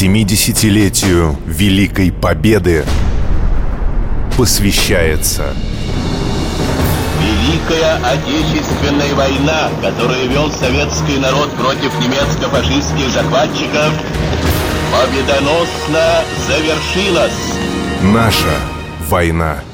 70-летию Великой Победы посвящается Великая Отечественная война, которую вел советский народ против немецко-фашистских захватчиков, победоносно завершилась. Наша война.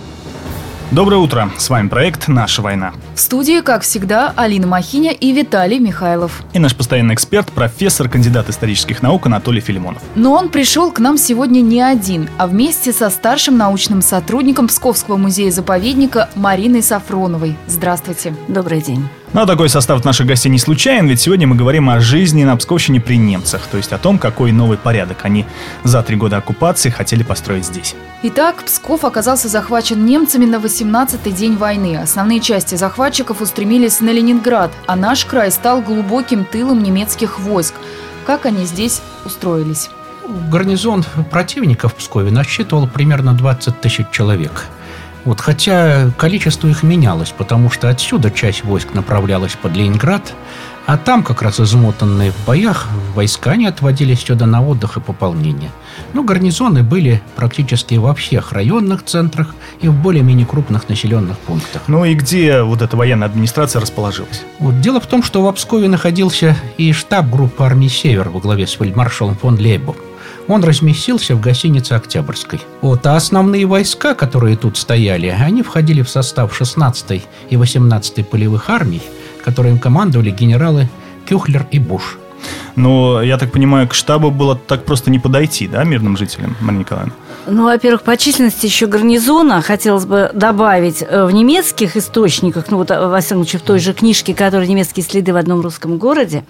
Доброе утро, с вами проект «Наша война». В студии, как всегда, Алина Махиня и Виталий Михайлов. И наш постоянный эксперт, профессор, кандидат исторических наук Анатолий Филимонов. Но он пришел к нам сегодня не один, а вместе со старшим научным сотрудником Псковского музея-заповедника Мариной Сафроновой. Здравствуйте. Добрый день. Ну а такой состав наших гостей не случайен, ведь сегодня мы говорим о жизни на Псковщине при немцах, то есть о том, какой новый порядок они за три года оккупации хотели построить здесь. Итак, Псков оказался захвачен немцами на 18-й день войны. Основные части захватчиков устремились на Ленинград, а наш край стал глубоким тылом немецких войск. Как они здесь устроились? Гарнизон противника в Пскове насчитывал примерно 20 тысяч человек – вот, хотя количество их менялось, потому что отсюда часть войск направлялась под Ленинград, а там, как раз измотанные в боях, войска не отводились сюда на отдых и пополнение. Но гарнизоны были практически во всех районных центрах и в более-менее крупных населенных пунктах. Ну и где вот эта военная администрация расположилась? Вот дело в том, что в Обскове находился и штаб группы армии «Север» во главе с фельдмаршалом фон Лейбом он разместился в гостинице «Октябрьской». Вот, а основные войска, которые тут стояли, они входили в состав 16-й и 18-й полевых армий, которым командовали генералы Кюхлер и Буш. Но, я так понимаю, к штабу было так просто не подойти, да, мирным жителям, Мария Николаевна? Ну, во-первых, по численности еще гарнизона хотелось бы добавить э, в немецких источниках, ну вот, во всяком случае, в той же книжке, которая «Немецкие следы в одном русском городе»,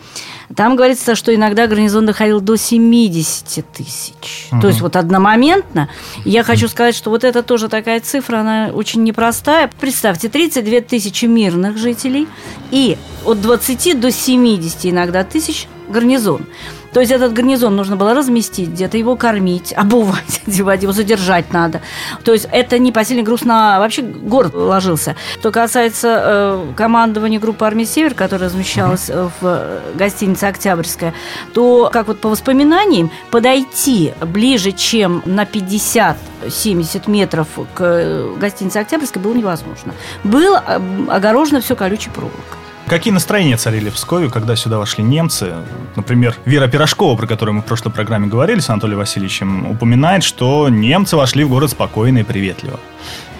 там говорится, что иногда гарнизон доходил до 70 тысяч. Угу. То есть вот одномоментно. Я хочу сказать, что вот это тоже такая цифра, она очень непростая. Представьте, 32 тысячи мирных жителей и от 20 до 70 иногда тысяч гарнизон. То есть этот гарнизон нужно было разместить, где-то его кормить, обувать, одевать, его задержать надо. То есть это не посильный груз на вообще город ложился. Что касается э, командования группы армии «Север», которая размещалась uh-huh. в гостинице «Октябрьская», то, как вот по воспоминаниям, подойти ближе, чем на 50-70 метров к э, гостинице «Октябрьская» было невозможно. Было э, огорожено все колючей проволокой. Какие настроения царили в Пскове, когда сюда вошли немцы? Например, Вера Пирожкова, про которую мы в прошлой программе говорили с Анатолием Васильевичем, упоминает, что немцы вошли в город спокойно и приветливо.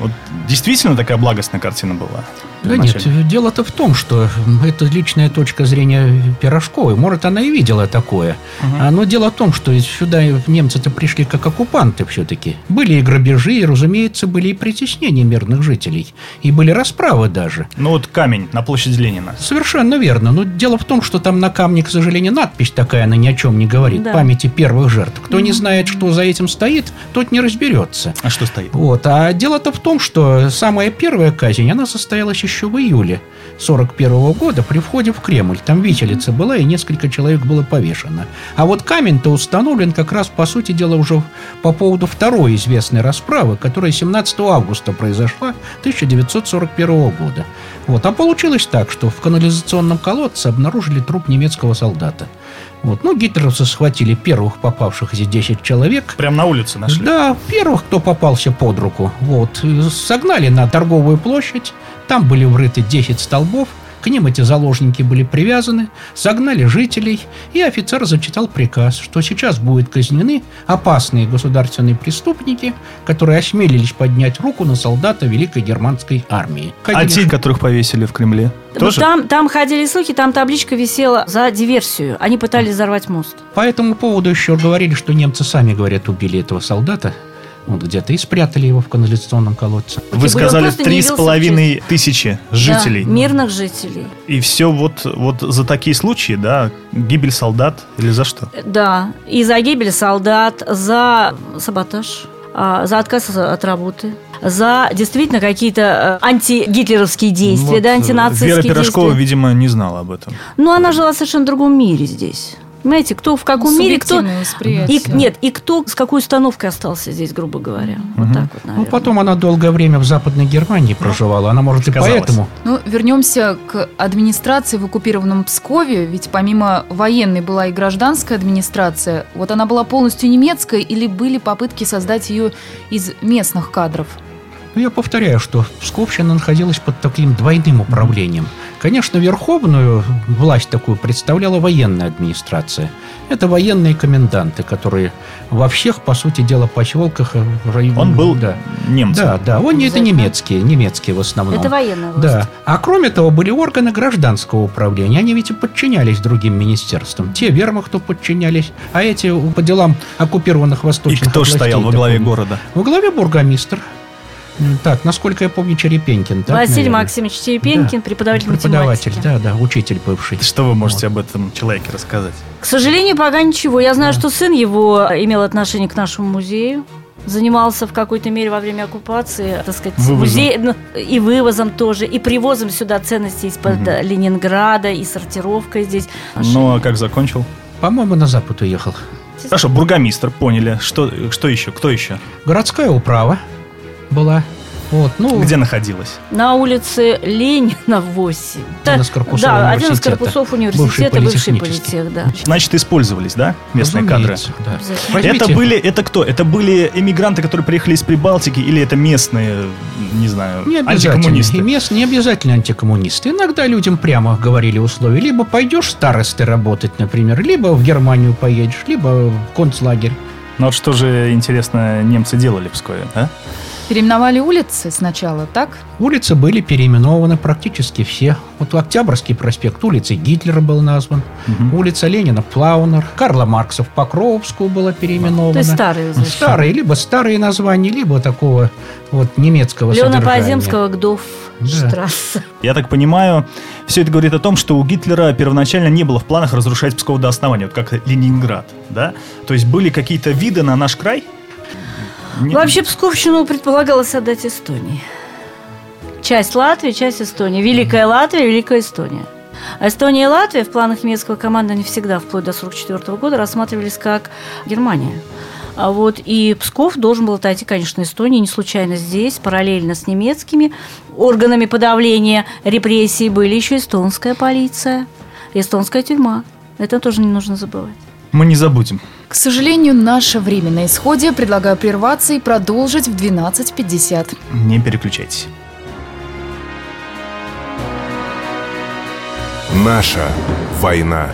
Вот действительно такая благостная картина была? Да нет, дело-то в том, что это личная точка зрения Пирожковой. Может, она и видела такое. Угу. Но дело в том, что сюда немцы-то пришли как оккупанты все-таки. Были и грабежи, и, разумеется, были и притеснения мирных жителей. И были расправы даже. Ну вот камень на площади Ленина. Совершенно верно. Но дело в том, что там на камне, к сожалению, надпись такая, она ни о чем не говорит. Да. Памяти первых жертв. Кто угу. не знает, что за этим стоит, тот не разберется. А что стоит? Вот. А дело-то в том, что самая первая казнь, она состоялась еще в июле 41 года при входе в Кремль. Там виселица была, и несколько человек было повешено. А вот камень-то установлен как раз, по сути дела, уже по поводу второй известной расправы, которая 17 августа произошла 1941 года. Вот. А получилось так, что в канализационном колодце обнаружили труп немецкого солдата. Вот. Ну, гитлеровцы схватили первых попавших здесь 10 человек. Прям на улице нашли? Да, первых, кто попался под руку. Вот. Согнали на торговую площадь. Там были врыты 10 столбов – к ним эти заложники были привязаны, согнали жителей, и офицер зачитал приказ, что сейчас будут казнены опасные государственные преступники, которые осмелились поднять руку на солдата Великой Германской армии. А те, которых повесили в Кремле? Тоже? Там, там ходили слухи, там табличка висела за диверсию. Они пытались взорвать мост. По этому поводу еще говорили, что немцы сами, говорят, убили этого солдата вот где-то и спрятали его в канализационном колодце. Вы сказали три с половиной тысячи жителей. Да, мирных жителей. И все вот, вот за такие случаи, да? Гибель солдат или за что? Да, и за гибель солдат, за саботаж, а, за отказ от работы, за действительно какие-то э, антигитлеровские действия, вот, да, антинацистские Вера Пирожкова, действия. видимо, не знала об этом. Ну, она жила в совершенно другом мире здесь. Понимаете, кто в каком Ну, мире, кто... И, нет, и кто с какой установкой остался здесь, грубо говоря. Вот так вот, Ну, потом она долгое время в Западной Германии проживала. Она, может, и сказалось. поэтому... Ну, вернемся к администрации в оккупированном Пскове, ведь помимо военной была и гражданская администрация. Вот она была полностью немецкая или были попытки создать ее из местных кадров? Ну, я повторяю, что Псковщина находилась под таким двойным управлением. Конечно, верховную власть такую представляла военная администрация. Это военные коменданты, которые во всех, по сути дела, поселках э, в районе... Он был Да, немцем. да, да. Он, это немецкие, немецкие в основном. Это военная власть. Да. А кроме того, были органы гражданского управления. Они ведь и подчинялись другим министерствам. Те вермахту подчинялись, а эти по делам оккупированных И восточных кто же областей, стоял во главе города? Во главе бургомистр. Так, насколько я помню, Черепенькин. так, Василий наверное? Максимович Черепенкин, Да. преподаватель, Преподаватель, математики. да, да, учитель бывший. Что вы можете об этом человеке рассказать? К сожалению, пока ничего. Я знаю, что сын его имел отношение к нашему музею. Занимался в какой-то мере во время оккупации, так сказать, Вывозом. музей, ну, и вывозом тоже, и привозом сюда ценностей из-под э, Ленинграда, и сортировкой здесь. Ну, а как закончил? По-моему, на запад уехал. Хорошо, бургомистр, поняли. Что, что еще? Кто еще? Городская управа была. Вот, ну, Где находилась? На улице Ленина 8. Один из корпусов да, один из университета. корпусов Бывший университета, бывший политех, да. Значит, использовались, да, местные кадры? да. Это были, это кто? Это были эмигранты, которые приехали из Прибалтики, или это местные, не знаю, Не антикоммунисты? И мест не обязательно антикоммунисты. Иногда людям прямо говорили условия. Либо пойдешь старостой работать, например, либо в Германию поедешь, либо в концлагерь. Ну вот что же, интересно, немцы делали в Пскове, а? Переименовали улицы сначала, так? Улицы были переименованы практически все. Вот Октябрьский проспект улицей Гитлера был назван. Мгм. Улица Ленина в Плаунер. Карла Маркса в Покровскую была переименована. То есть старые уже. Старые, либо старые названия, либо такого вот немецкого Леона содержания. Пооземского, Гдов, Да. Я так понимаю, все это говорит о том, что у Гитлера первоначально не было в планах разрушать Псков до основания, вот как Ленинград, да? То есть были какие-то виды на наш край? Не- Вообще Псковщину предполагалось отдать Эстонии. Часть Латвии, часть Эстонии. Великая Латвия, Великая Эстония. А Эстония и Латвия в планах немецкого команды не всегда, вплоть до 1944 года, рассматривались как Германия. А вот и Псков должен был отойти, конечно, Эстонии, не случайно здесь, параллельно с немецкими органами подавления репрессий были еще эстонская полиция, эстонская тюрьма. Это тоже не нужно забывать. Мы не забудем. К сожалению, наше время на исходе. Предлагаю прерваться и продолжить в 12.50. Не переключайтесь. Наша война.